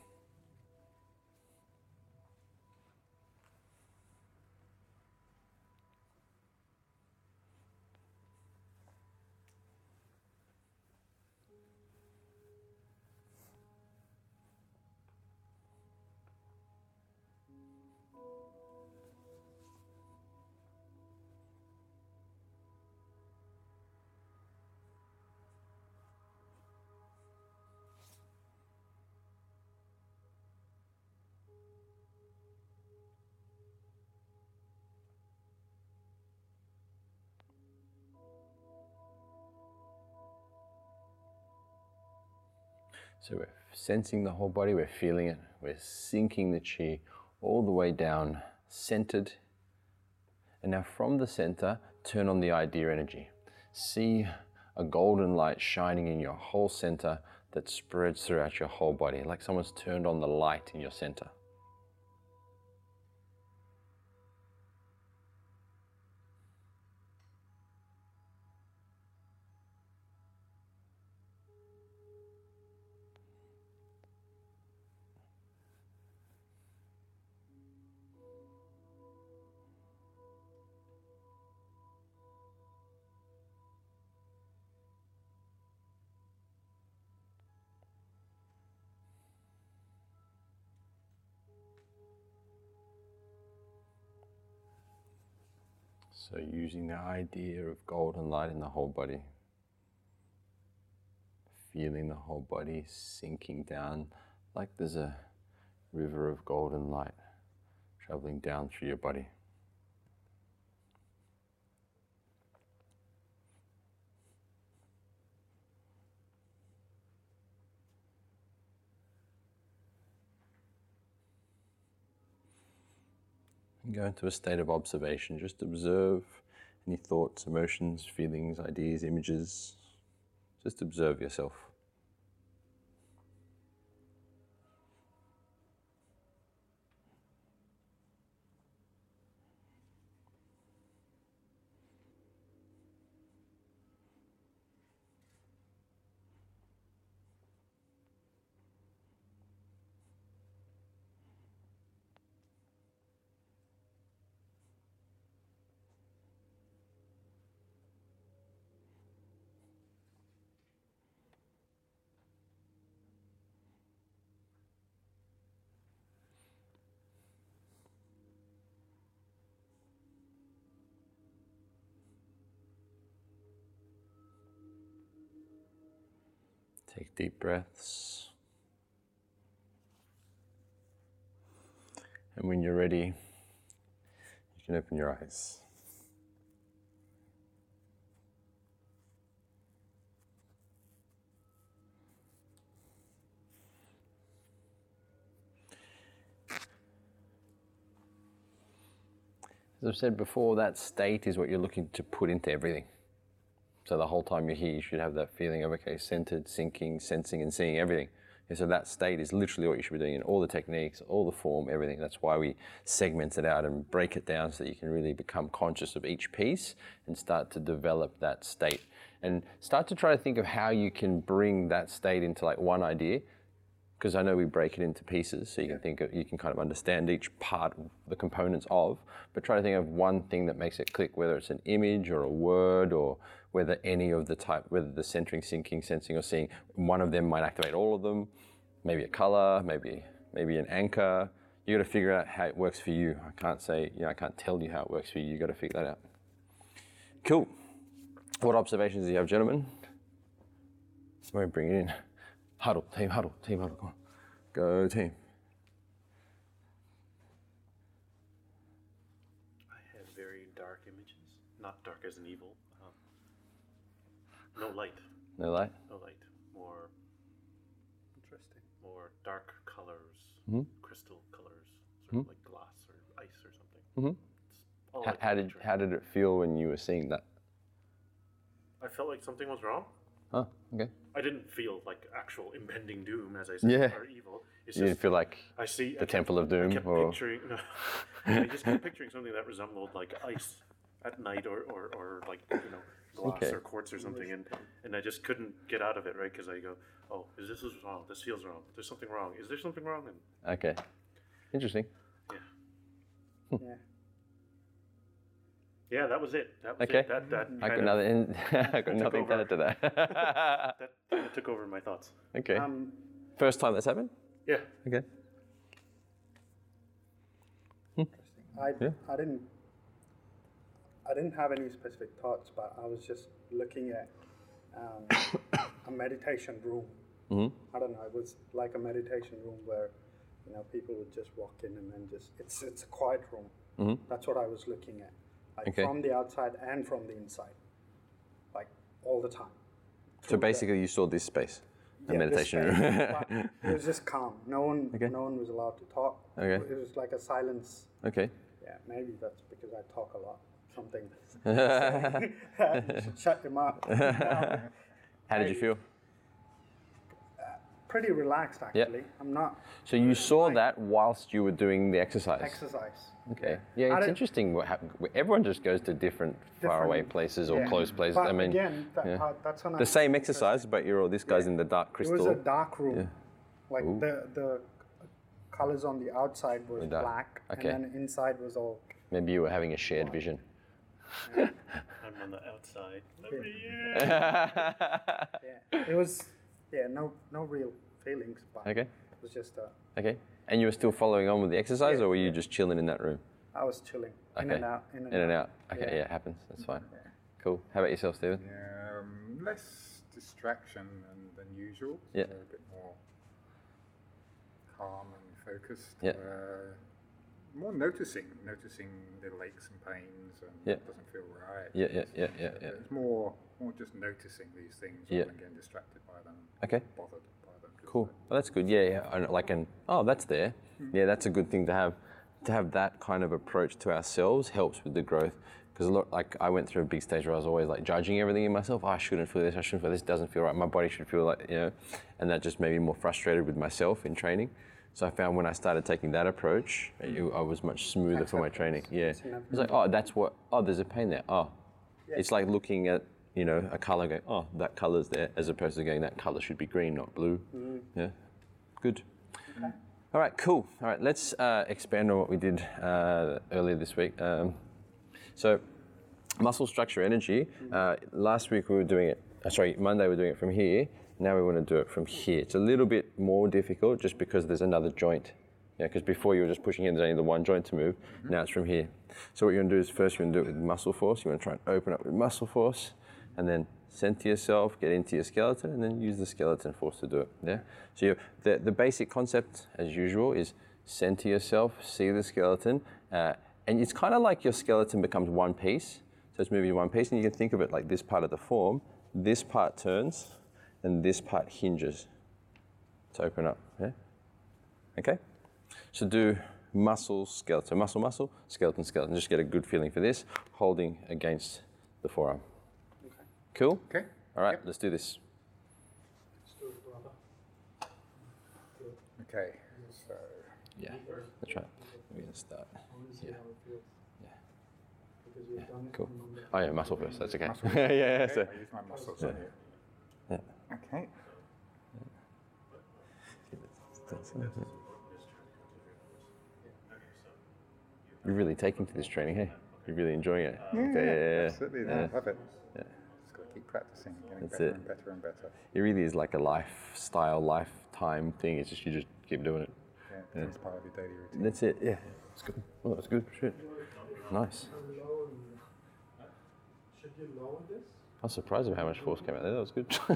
[SPEAKER 2] So we're sensing the whole body, we're feeling it, we're sinking the chi all the way down, centered. And now from the center, turn on the idea energy. See a golden light shining in your whole center that spreads throughout your whole body, like someone's turned on the light in your center. Using the idea of golden light in the whole body, feeling the whole body sinking down like there's a river of golden light traveling down through your body. And go into a state of observation. Just observe any thoughts, emotions, feelings, ideas, images. Just observe yourself. Take deep breaths. And when you're ready, you can open your eyes. As I've said before, that state is what you're looking to put into everything. So the whole time you're here, you should have that feeling of okay, centered, sinking, sensing, and seeing everything. And so that state is literally what you should be doing in all the techniques, all the form, everything. That's why we segment it out and break it down so that you can really become conscious of each piece and start to develop that state. And start to try to think of how you can bring that state into like one idea because I know we break it into pieces, so you can think of, you can kind of understand each part, the components of, but try to think of one thing that makes it click, whether it's an image or a word or whether any of the type, whether the centering, sinking, sensing, or seeing, one of them might activate all of them, maybe a color, maybe maybe an anchor. You got to figure out how it works for you. I can't say, you know, I can't tell you how it works for you. You got to figure that out. Cool. What observations do you have, gentlemen? Somebody bring it in. Huddle, team huddle, team huddle. Go, on. Go team.
[SPEAKER 4] I have very dark images. Not dark as an evil. Um, no light.
[SPEAKER 2] No light.
[SPEAKER 4] No light. More
[SPEAKER 3] Interesting.
[SPEAKER 4] more dark colors,
[SPEAKER 2] Mm-hmm.
[SPEAKER 4] crystal colors, sort of like glass or ice or something.
[SPEAKER 2] Mhm.
[SPEAKER 4] It's
[SPEAKER 2] How,
[SPEAKER 4] like
[SPEAKER 2] how did how did it feel when you were seeing that?
[SPEAKER 4] I felt like something was wrong.
[SPEAKER 2] Oh, okay.
[SPEAKER 4] I didn't feel like actual impending doom, as I said,
[SPEAKER 2] Yeah.
[SPEAKER 4] or evil. It's
[SPEAKER 2] You didn't
[SPEAKER 4] just
[SPEAKER 2] feel like
[SPEAKER 4] I see
[SPEAKER 2] the
[SPEAKER 4] I kept-
[SPEAKER 2] Temple of Doom,
[SPEAKER 4] I kept
[SPEAKER 2] or-
[SPEAKER 4] picturing. No, I just kept picturing something that resembled like ice at night, or, or, or like you know glass
[SPEAKER 2] Okay.
[SPEAKER 4] or quartz or something, and and I just couldn't get out of it, right? Because I go, oh, is this is wrong? This feels wrong. There's something wrong. Is there something wrong? And
[SPEAKER 2] okay, interesting.
[SPEAKER 3] Yeah.
[SPEAKER 4] yeah, that was it. That was
[SPEAKER 2] Okay.
[SPEAKER 4] it. That that
[SPEAKER 2] I got
[SPEAKER 4] kind of-
[SPEAKER 2] nothing. I got nothing to
[SPEAKER 4] over.
[SPEAKER 2] add to that.
[SPEAKER 4] that kind of took over my thoughts.
[SPEAKER 2] okay.
[SPEAKER 3] Um,
[SPEAKER 2] First time that's happened.
[SPEAKER 4] Yeah.
[SPEAKER 2] Okay.
[SPEAKER 3] I,
[SPEAKER 2] Yeah.
[SPEAKER 3] I didn't I didn't have any specific thoughts, but I was just looking at um, a meditation room.
[SPEAKER 2] Mm-hmm.
[SPEAKER 3] I don't know. It was like a meditation room where you know people would just walk in and then just it's it's a quiet room. That's what I was looking at, like.
[SPEAKER 2] Okay.
[SPEAKER 3] from the outside and from the inside, like all the time.
[SPEAKER 2] So basically, you saw this space, the
[SPEAKER 3] Yeah,
[SPEAKER 2] meditation room.
[SPEAKER 3] it was just calm. No one,
[SPEAKER 2] Okay.
[SPEAKER 3] no one was allowed to talk.
[SPEAKER 2] Okay.
[SPEAKER 3] It was like a silence.
[SPEAKER 2] okay.
[SPEAKER 3] Yeah, maybe that's because I talk a lot. Something. shut your mouth.
[SPEAKER 2] How did you feel?
[SPEAKER 3] Pretty relaxed actually. I'm not
[SPEAKER 2] So you saw that whilst you were doing the exercise.
[SPEAKER 3] exercise.
[SPEAKER 2] Okay. Yeah,
[SPEAKER 3] I
[SPEAKER 2] it's
[SPEAKER 3] don't-
[SPEAKER 2] interesting what happened. Everyone just goes to different, faraway
[SPEAKER 3] Different-
[SPEAKER 2] places or
[SPEAKER 3] yeah.
[SPEAKER 2] close places.
[SPEAKER 3] But
[SPEAKER 2] I mean,
[SPEAKER 3] again, that,
[SPEAKER 2] yeah.
[SPEAKER 3] uh, that's when I
[SPEAKER 2] the same exercise, but you're all this guy's in the dark crystal.
[SPEAKER 3] It
[SPEAKER 2] crystal.
[SPEAKER 3] was a dark room. Like the the colors on the outside was
[SPEAKER 2] dark.
[SPEAKER 3] black,
[SPEAKER 2] Okay.
[SPEAKER 3] and then inside was all.
[SPEAKER 2] Maybe you were having a shared vision.
[SPEAKER 4] I'm on the outside.
[SPEAKER 3] Yeah, it was. Yeah, no no real feelings, but
[SPEAKER 2] Okay.
[SPEAKER 3] it was just. Uh,
[SPEAKER 2] Okay. And you were still following on with the exercise,
[SPEAKER 3] Yeah,
[SPEAKER 2] or were you just chilling in that room?
[SPEAKER 3] I was chilling
[SPEAKER 2] Okay.
[SPEAKER 3] in and out, in and,
[SPEAKER 2] In and
[SPEAKER 3] out.
[SPEAKER 2] out. Okay, yeah, it happens. That's fine. Cool. How about yourself, Stephen?
[SPEAKER 5] Um, less distraction than, than usual.
[SPEAKER 2] Yeah.
[SPEAKER 5] A bit more calm and focused.
[SPEAKER 2] Yeah.
[SPEAKER 5] Uh, more noticing, noticing little aches and pains, and
[SPEAKER 2] Yeah.
[SPEAKER 5] it doesn't feel right.
[SPEAKER 2] Yeah, yeah, yeah, yeah, yeah.
[SPEAKER 5] It's more, more just noticing these things
[SPEAKER 2] Yeah.
[SPEAKER 5] rather than getting distracted by them.
[SPEAKER 2] Okay.
[SPEAKER 5] Bothered by them.
[SPEAKER 2] Cool. Well, that's good. Yeah, yeah. And like an oh, that's there. Mm-hmm. Yeah, that's a good thing to have. To have that kind of approach to ourselves helps with the growth. Because a lot, like I went through a big stage where I was always like judging everything in myself. Oh, I shouldn't feel this. I shouldn't feel this. Doesn't feel right. My body should feel like you know, and that just made me more frustrated with myself in training. So I found when I started taking that approach, it, I was much smoother for my training. Yeah, it's like oh, that's what. Oh, there's a pain there. Oh, it's like looking at you know a color, going oh, that color's there, as opposed to going that color should be green, not blue. Yeah, good. Okay. All right, cool. All right, let's uh, expand on what we did uh, earlier this week. Um, so, muscle structure energy. Uh, last week we were doing it. Uh, sorry, Monday we are doing it from here. Now we want to do it from here. It's a little bit more difficult just because there's another joint. Yeah, because before you were just pushing in, there's only the one joint to move. Now it's from here. So what you're going to do is first you're going to do it with muscle force. You want to try and open up with muscle force, and then center yourself, get into your skeleton, and then use the skeleton force to do it. Yeah. So the the basic concept, as usual, is center yourself, see the skeleton, uh, and it's kind of like your skeleton becomes one piece. So it's moving in one piece, and you can think of it like this part of the form. This part turns, and this part hinges to open up. Yeah. Okay. So do muscle, skeleton, muscle, muscle, skeleton, skeleton. Just get a good feeling for this, holding against the forearm. Okay. Cool?
[SPEAKER 5] Okay.
[SPEAKER 2] All right, let's do this.
[SPEAKER 5] Okay. So
[SPEAKER 2] Yeah, that's right. We're going to start. Yeah. Yeah. Cool. Oh, yeah, muscle first. That's okay.
[SPEAKER 5] Muscle.
[SPEAKER 2] yeah, yeah,
[SPEAKER 5] okay,
[SPEAKER 2] so.
[SPEAKER 5] I use my muscles on you.
[SPEAKER 2] Yeah.
[SPEAKER 5] Okay.
[SPEAKER 2] You're really taking to this training, hey? You're really enjoying it.
[SPEAKER 5] Yeah,
[SPEAKER 2] Okay, yeah, yeah, yeah.
[SPEAKER 5] absolutely.
[SPEAKER 2] Yeah.
[SPEAKER 5] I love it.
[SPEAKER 2] Yeah.
[SPEAKER 5] Just got to keep practicing, getting
[SPEAKER 2] That's
[SPEAKER 5] better
[SPEAKER 2] it.
[SPEAKER 5] and better and better.
[SPEAKER 2] It really is like a lifestyle, lifetime thing. It's just you just keep doing it.
[SPEAKER 5] Yeah, it's part of your daily routine.
[SPEAKER 2] That's it. Yeah, it's good. Oh, that's good. Shit. Nice.
[SPEAKER 3] Should you lower this?
[SPEAKER 2] I was surprised at how much force came out there. That was good.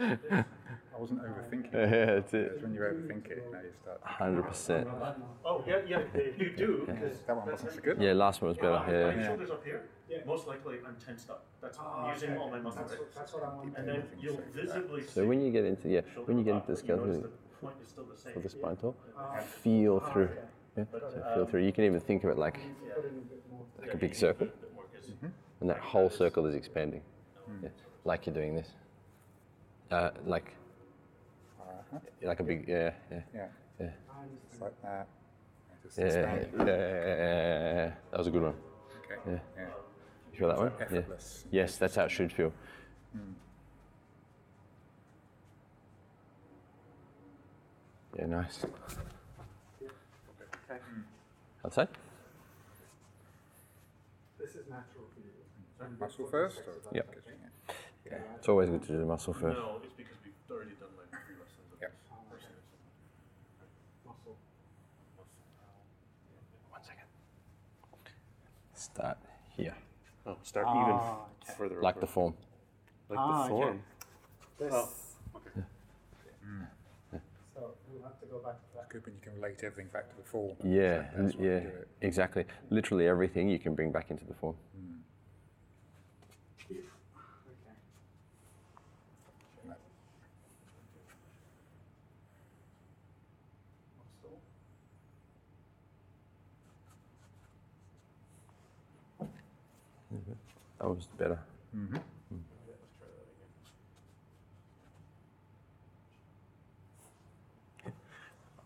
[SPEAKER 5] I wasn't overthinking.
[SPEAKER 2] yeah,
[SPEAKER 5] it.
[SPEAKER 2] that's it.
[SPEAKER 5] It's when you overthink it, now you start.
[SPEAKER 2] Hundred percent.
[SPEAKER 4] Oh, yeah, yeah, you do. Because
[SPEAKER 5] That one wasn't so good.
[SPEAKER 2] Yeah, last one was better.
[SPEAKER 4] my
[SPEAKER 2] Yeah.
[SPEAKER 4] shoulders up here, Yeah. most likely I'm tensed up. That's I'm ah, using all my muscles.
[SPEAKER 3] That's, what- that's what I want.
[SPEAKER 4] And then you'll visibly
[SPEAKER 2] So when you get into yeah, when you get into the
[SPEAKER 4] up, you
[SPEAKER 2] skeleton
[SPEAKER 4] the point is still the same.
[SPEAKER 2] for the spine talk, ah, feel through. Ah, yeah, so feel um, through. You can even think of it like
[SPEAKER 3] Put a
[SPEAKER 2] like a big circle,
[SPEAKER 4] bit more 'cause
[SPEAKER 2] and that whole circle is expanding. Yeah, like you're doing this. Uh, like
[SPEAKER 5] Uh-huh.
[SPEAKER 2] like a big yeah yeah
[SPEAKER 5] Yeah,
[SPEAKER 2] yeah.
[SPEAKER 5] it's like that. Just
[SPEAKER 2] Yeah, yeah, yeah, that was a good one.
[SPEAKER 5] Okay.
[SPEAKER 2] Yeah.
[SPEAKER 5] Yeah.
[SPEAKER 2] You feel that one? Yeah. Yes, that's how it should feel. Yeah, nice. Outside?
[SPEAKER 3] This is natural for you.
[SPEAKER 5] Muscle first? Or
[SPEAKER 2] Yep.
[SPEAKER 5] Okay,
[SPEAKER 2] Yeah. It's always good to do the muscle first.
[SPEAKER 4] No, it's because we've already done like three lessons of
[SPEAKER 5] Yep.
[SPEAKER 4] this.
[SPEAKER 3] Muscle.
[SPEAKER 2] One second. Start here,
[SPEAKER 4] Oh, start
[SPEAKER 3] Ah,
[SPEAKER 4] even
[SPEAKER 3] okay.
[SPEAKER 4] further.
[SPEAKER 2] like
[SPEAKER 4] over.
[SPEAKER 2] the form.
[SPEAKER 4] like
[SPEAKER 3] Ah,
[SPEAKER 4] the
[SPEAKER 3] okay.
[SPEAKER 4] form.
[SPEAKER 3] This.
[SPEAKER 4] Oh, okay.
[SPEAKER 3] So we'll have to go back to that.
[SPEAKER 5] Good when you can relate everything back to the form.
[SPEAKER 2] Yeah,
[SPEAKER 5] That's
[SPEAKER 2] li- yeah, exactly. Literally everything you can bring back into the form.
[SPEAKER 3] Okay.
[SPEAKER 2] That was better.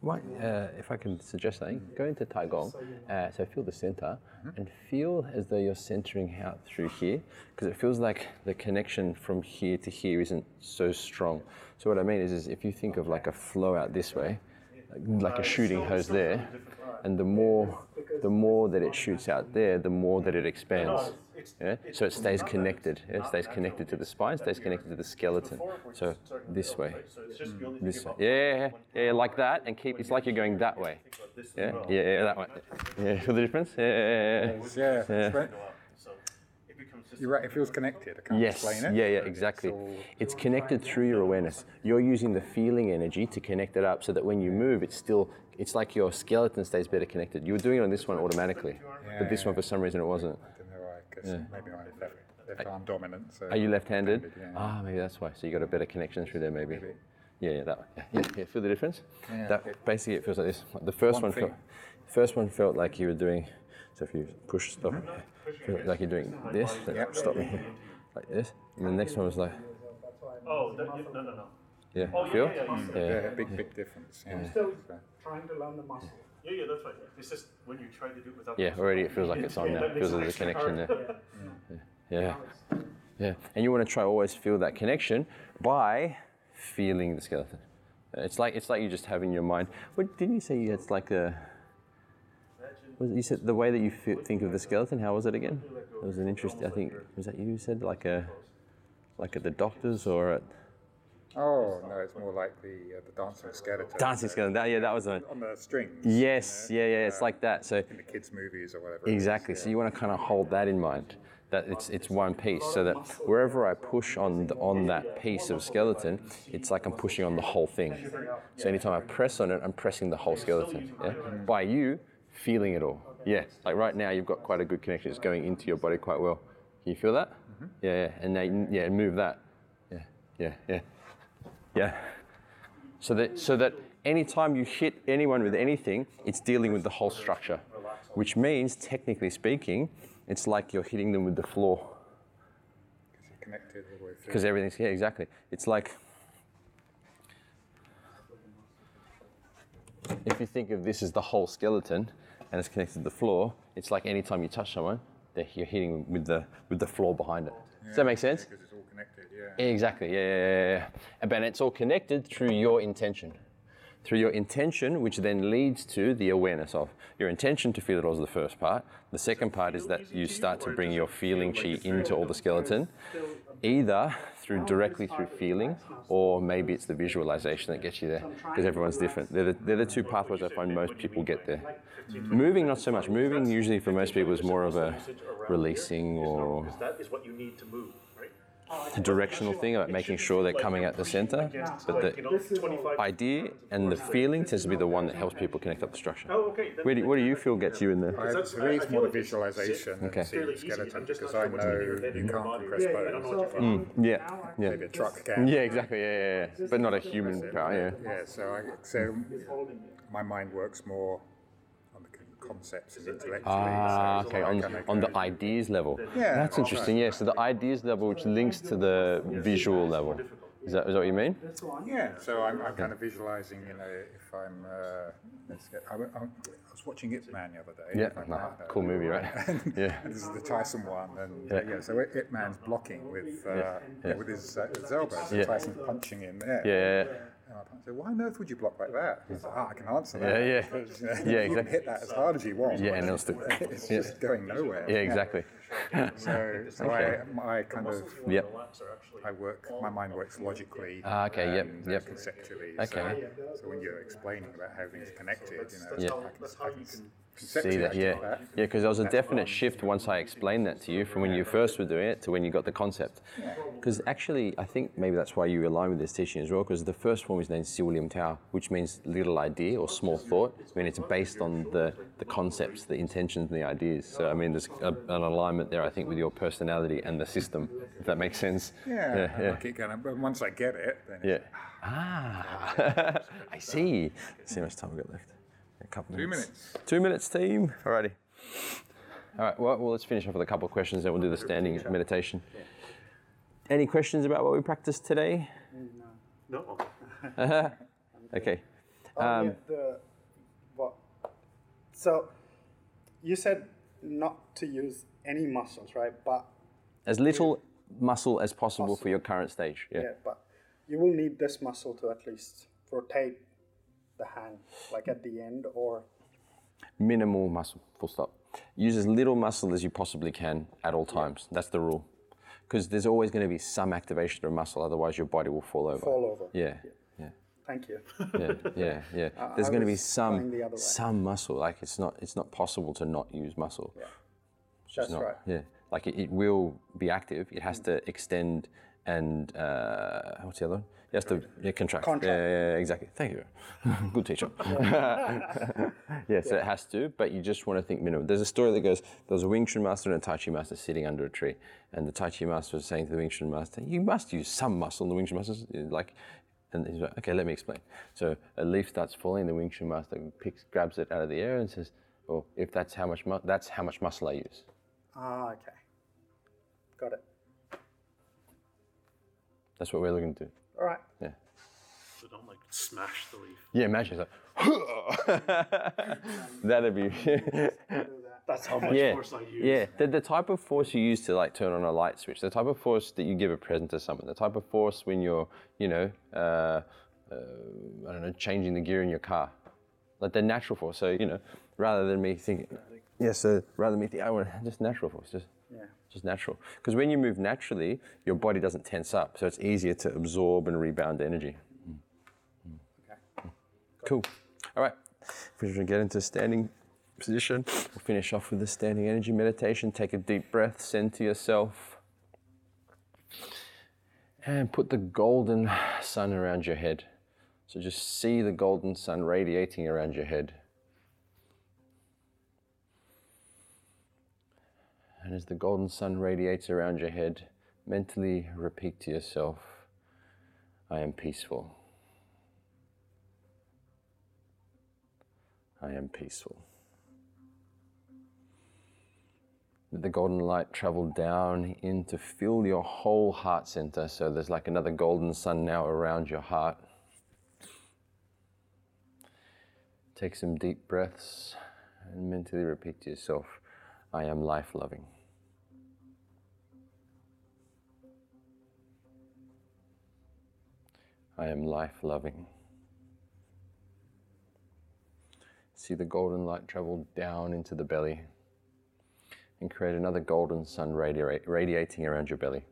[SPEAKER 2] Right, uh, if I can suggest something, go into Tai Gong, uh, so feel the center, and feel as though you're centering out through here, because it feels like the connection from here to here isn't so strong. So what I mean is, is if you think of like a flow out this way, like, like a shooting hose there, and the more, the more that it shoots out there, the more that it expands. Yeah? So it stays connected. Yeah? It stays connected to the spine, stays connected to the skeleton. So this way.
[SPEAKER 4] So it's just you only
[SPEAKER 2] This way. Yeah, yeah, yeah, like that, and keep. It's like you're going that way. Yeah, yeah, yeah, that way. Yeah, feel the difference? Yeah, yeah, yeah, yeah.
[SPEAKER 5] You're right, it feels connected. I can't
[SPEAKER 2] Yes,
[SPEAKER 5] explain it.
[SPEAKER 2] yeah, yeah, exactly.
[SPEAKER 5] It's,
[SPEAKER 2] It's connected through your awareness. You're using the feeling energy to connect it up, so that when you move, it's still. It's like your skeleton stays better connected. You were doing it on this one automatically, but this one for some reason it wasn't.
[SPEAKER 5] I don't know why, because maybe I'm left, left arm dominant. So
[SPEAKER 2] Are you left-handed?
[SPEAKER 5] yeah.
[SPEAKER 2] Ah, maybe that's why. So you got a better connection through there, maybe. Yeah, yeah, that one. Yeah, yeah, yeah, feel the difference?
[SPEAKER 5] Yeah.
[SPEAKER 2] That basically it feels like this. The first
[SPEAKER 5] One
[SPEAKER 2] one, felt, first one felt like you were doing. So if you push, stop, feel like you're doing this. then
[SPEAKER 5] Yep.
[SPEAKER 2] Stop me, like this. And the next one was like,
[SPEAKER 4] Oh, that, you, no, no, no.
[SPEAKER 2] yeah,
[SPEAKER 4] Oh,
[SPEAKER 2] feel.
[SPEAKER 4] yeah, yeah, you said-
[SPEAKER 5] yeah, a big, big difference. Yeah.
[SPEAKER 3] Still trying to learn the muscle.
[SPEAKER 4] Yeah, yeah, that's right. It's just when you try to do it without.
[SPEAKER 2] Yeah, already it feels like it's on
[SPEAKER 4] Yeah,
[SPEAKER 2] now.
[SPEAKER 4] that
[SPEAKER 2] It feels
[SPEAKER 4] it
[SPEAKER 2] there's a connection there. Yeah, yeah, and you want to try always feel that connection by feeling the skeleton. It's like it's like you just have in your mind. What didn't you say? It's like a. Was it, you said the way that you feel, think of the skeleton. How was it again? It was an interesting. I think was that you who said like a, like at the doctors or at
[SPEAKER 5] oh no, it's more like the uh, the dancing skeleton.
[SPEAKER 2] dancing skeleton. That, yeah, that was one.
[SPEAKER 5] on the strings.
[SPEAKER 2] Yes,
[SPEAKER 5] you know,
[SPEAKER 2] yeah, yeah. It's
[SPEAKER 5] uh,
[SPEAKER 2] like that. So
[SPEAKER 5] in the kids' movies or whatever. it is,
[SPEAKER 2] Exactly.
[SPEAKER 5] yeah.
[SPEAKER 2] So you want to kind of hold that in mind. that it's it's one piece. So that wherever I push on the, on that piece of skeleton, it's like I'm pushing on the whole thing. So anytime I press on it, I'm pressing the whole skeleton. Yeah? By you feeling it all. Yeah. Like right now, you've got quite a good connection. It's going into your body quite well. Can you feel that? Mm-hmm. Yeah, yeah. And now, you- yeah, move that. Yeah, yeah, yeah, yeah. So that so that anytime you hit anyone with anything, it's dealing with the whole structure, which means technically speaking, it's like you're hitting them with the floor
[SPEAKER 5] Because you're connected all the way through.
[SPEAKER 2] because everything's yeah exactly. It's like if you think of this as the whole skeleton and it's connected to the floor, it's like anytime you touch someone, you're hitting with the with the floor behind it. Does that make sense?
[SPEAKER 5] Because it's all connected, yeah.
[SPEAKER 2] Exactly. Yeah, yeah, yeah, yeah. But it's all connected through your intention. Through your intention, which then leads to the awareness of your intention to feel it all the first part. The second part is that you start to bring your feeling chi into all the skeleton, either through directly through feeling, or maybe it's the visualization that gets you there, because everyone's different. They're the, they're the two pathways I find most people get there. Moving, not so much. Moving usually for most people is more of a releasing or
[SPEAKER 4] That is what you need to move,
[SPEAKER 2] directional thing about making sure they're coming at the center. But
[SPEAKER 4] You
[SPEAKER 2] the
[SPEAKER 4] know, 25.
[SPEAKER 2] idea and the feeling tends to be the one that helps people connect up the structure.
[SPEAKER 4] Oh, okay.
[SPEAKER 2] Where do, what do you feel gets you in there?
[SPEAKER 5] I,
[SPEAKER 4] That's-
[SPEAKER 5] for me, it's more the visualization
[SPEAKER 2] Okay.
[SPEAKER 5] and seeing the skeleton because I
[SPEAKER 4] sure what's in your
[SPEAKER 5] know you can't
[SPEAKER 4] body.
[SPEAKER 5] compress
[SPEAKER 4] I don't know
[SPEAKER 5] bones.
[SPEAKER 4] what you're
[SPEAKER 2] Yeah, yeah.
[SPEAKER 5] Maybe a truck can.
[SPEAKER 2] Yeah, exactly. Yeah, yeah, yeah. But not a human power. Yeah.
[SPEAKER 5] Yeah, so I, so my mind works more on the con- concepts and intellectually.
[SPEAKER 2] Ah,
[SPEAKER 5] so
[SPEAKER 2] okay. On,
[SPEAKER 5] kinda
[SPEAKER 2] on the ideas level.
[SPEAKER 5] Yeah,
[SPEAKER 2] That's interesting. Yeah. So the ideas level, which links to the visual level. Is that, is that what you mean?
[SPEAKER 5] Yeah, so I'm, I'm kind of visualizing, you know, if I'm, uh, let's get, I, I, was watching Ip Man the other day.
[SPEAKER 2] Yeah. Nah,
[SPEAKER 5] partner.
[SPEAKER 2] cool movie, right? Yeah.
[SPEAKER 5] And this is the Tyson one, and
[SPEAKER 2] Yeah.
[SPEAKER 5] yeah, yeah so Ip Man's blocking with uh,
[SPEAKER 2] yeah.
[SPEAKER 5] with his, uh, his elbows, and
[SPEAKER 2] Yeah.
[SPEAKER 5] Tyson's punching in there.
[SPEAKER 2] Yeah.
[SPEAKER 5] And my partner said, "Why on earth would you block like that?" He's like, "Ah, I can answer that."
[SPEAKER 2] Yeah, yeah.
[SPEAKER 5] Because, you
[SPEAKER 2] Yeah,
[SPEAKER 5] you can
[SPEAKER 2] exactly.
[SPEAKER 5] hit that as hard as you want.
[SPEAKER 2] Yeah, and it'll still.
[SPEAKER 5] it's
[SPEAKER 2] Yeah.
[SPEAKER 5] just going nowhere.
[SPEAKER 2] Yeah, exactly.
[SPEAKER 5] So, so
[SPEAKER 2] Okay.
[SPEAKER 5] I, I kind of,
[SPEAKER 2] Yep.
[SPEAKER 5] I work, my mind works logically.
[SPEAKER 2] Ah, okay, yep,
[SPEAKER 5] and, uh,
[SPEAKER 2] yep.
[SPEAKER 5] Conceptually.
[SPEAKER 2] Okay.
[SPEAKER 5] So, so when you're explaining about how things are connected, you know,
[SPEAKER 2] Yeah.
[SPEAKER 5] I can, I can
[SPEAKER 2] See that, yeah,
[SPEAKER 5] that.
[SPEAKER 2] yeah, because there was a definite shift once I explained that to you from when you first were doing it to when you got the concept. Because actually, I think maybe that's why you align with this teaching as well. Because the first form is named Siu Lim Tao, which means little idea or small thought. I mean, it's based on the the concepts, the intentions, and the ideas. So I mean, there's a, an alignment there, I think, with your personality and the system, if that makes sense.
[SPEAKER 5] Yeah,
[SPEAKER 2] yeah,
[SPEAKER 5] I
[SPEAKER 2] yeah.
[SPEAKER 5] keep going, but once I get it, then
[SPEAKER 2] Yeah.
[SPEAKER 5] it's
[SPEAKER 2] Ah, I see. See how much time we got left. A couple
[SPEAKER 5] two
[SPEAKER 2] minutes.
[SPEAKER 5] minutes.
[SPEAKER 2] Two minutes, team. Alrighty. All right. Well, well, let's finish off with a couple of questions, then we'll do the standing meditation. Any questions about what we practiced today?
[SPEAKER 4] No. No.
[SPEAKER 2] Okay.
[SPEAKER 3] Oh,
[SPEAKER 2] Um,
[SPEAKER 3] yeah, the what? So you said not to use any muscles, right? But
[SPEAKER 2] As little muscle as possible for your current stage. Yeah.
[SPEAKER 3] yeah, but you will need this muscle to at least rotate the hand, like at the end, or
[SPEAKER 2] Minimal muscle. Full stop. Use as little muscle as you possibly can at all times. That's the rule. Because there's always going to be some activation of muscle, otherwise your body will fall over.
[SPEAKER 3] fall over.
[SPEAKER 2] Yeah. Yeah.
[SPEAKER 3] Thank you.
[SPEAKER 2] yeah, yeah, yeah. There's going to be some
[SPEAKER 3] going the other way.
[SPEAKER 2] some muscle. Like it's not it's not possible to not use muscle.
[SPEAKER 3] That's
[SPEAKER 2] Not-
[SPEAKER 3] right.
[SPEAKER 2] Yeah, like it, it will be active. It has to extend and uh, what's the other one? Has to yeah, contract.
[SPEAKER 3] Contract.
[SPEAKER 2] Yeah, exactly. Thank you. Good teacher. yeah, so it has to, but you just want to think minimum. There's a story that goes: there was a Wing Chun master and a Tai Chi master sitting under a tree, and the Tai Chi master was saying to the Wing Chun master, "You must use some muscle." And the Wing Chun master like. And he's like, okay, let me explain. So a leaf starts falling. The Wing Chun master picks, grabs it out of the air, and says, "Well, if that's how much, mu- that's how much muscle I use."
[SPEAKER 3] Ah, okay. Got it.
[SPEAKER 2] That's what we're looking to do.
[SPEAKER 3] All right.
[SPEAKER 2] Yeah.
[SPEAKER 4] So don't like smash the leaf.
[SPEAKER 2] Yeah, imagine it's like, that'd be.
[SPEAKER 4] That's how much
[SPEAKER 2] yeah,
[SPEAKER 4] force I use.
[SPEAKER 2] yeah. The, the type of force you use to like turn on a light switch, the type of force that you give a present to someone, the type of force when you're, you know, uh, uh, I don't know, changing the gear in your car, like the natural force. So you know, rather than me thinking, yeah, so rather than me thinking, I want just natural force, just
[SPEAKER 3] Yeah.
[SPEAKER 2] just natural. Because when you move naturally, your body doesn't tense up, so it's easier to absorb and rebound energy. Mm.
[SPEAKER 3] Okay.
[SPEAKER 2] Cool. All right. If we should get into standing position. We'll finish off with the standing energy meditation. Take a deep breath, send to yourself. And put the golden sun around your head. So just see the golden sun radiating around your head. And as the golden sun radiates around your head, mentally repeat to yourself, I am peaceful. I am peaceful. Let the golden light travel down in to fill your whole heart center. So there's like another golden sun now around your heart. Take some deep breaths and mentally repeat to yourself, I am life loving. I am life loving. See the golden light travel down into the belly and create another golden sun radi- radiating around your belly.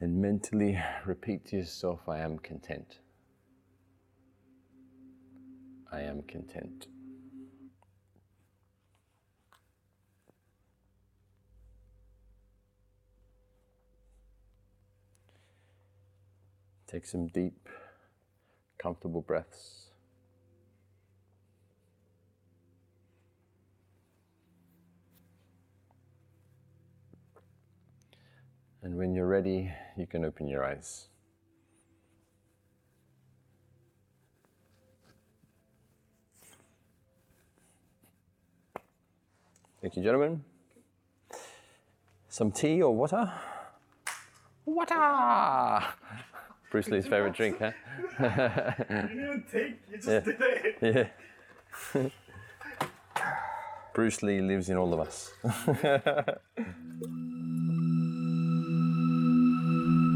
[SPEAKER 2] And mentally repeat to yourself, I am content. I am content. Take some deep, comfortable breaths. And when you're ready, you can open your eyes. Thank you, gentlemen. Some tea or water? Water! Bruce Lee's favorite drink, huh?
[SPEAKER 4] You didn't take, you just
[SPEAKER 2] Yeah.
[SPEAKER 4] did it.
[SPEAKER 2] Yeah. Bruce Lee lives in all of us.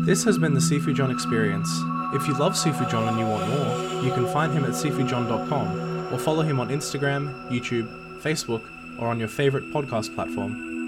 [SPEAKER 1] This has been the Sifu John experience. If you love Sifu John and you want more, you can find him at sifujohn.com or follow him on Instagram, YouTube, Facebook, or on your favorite podcast platform.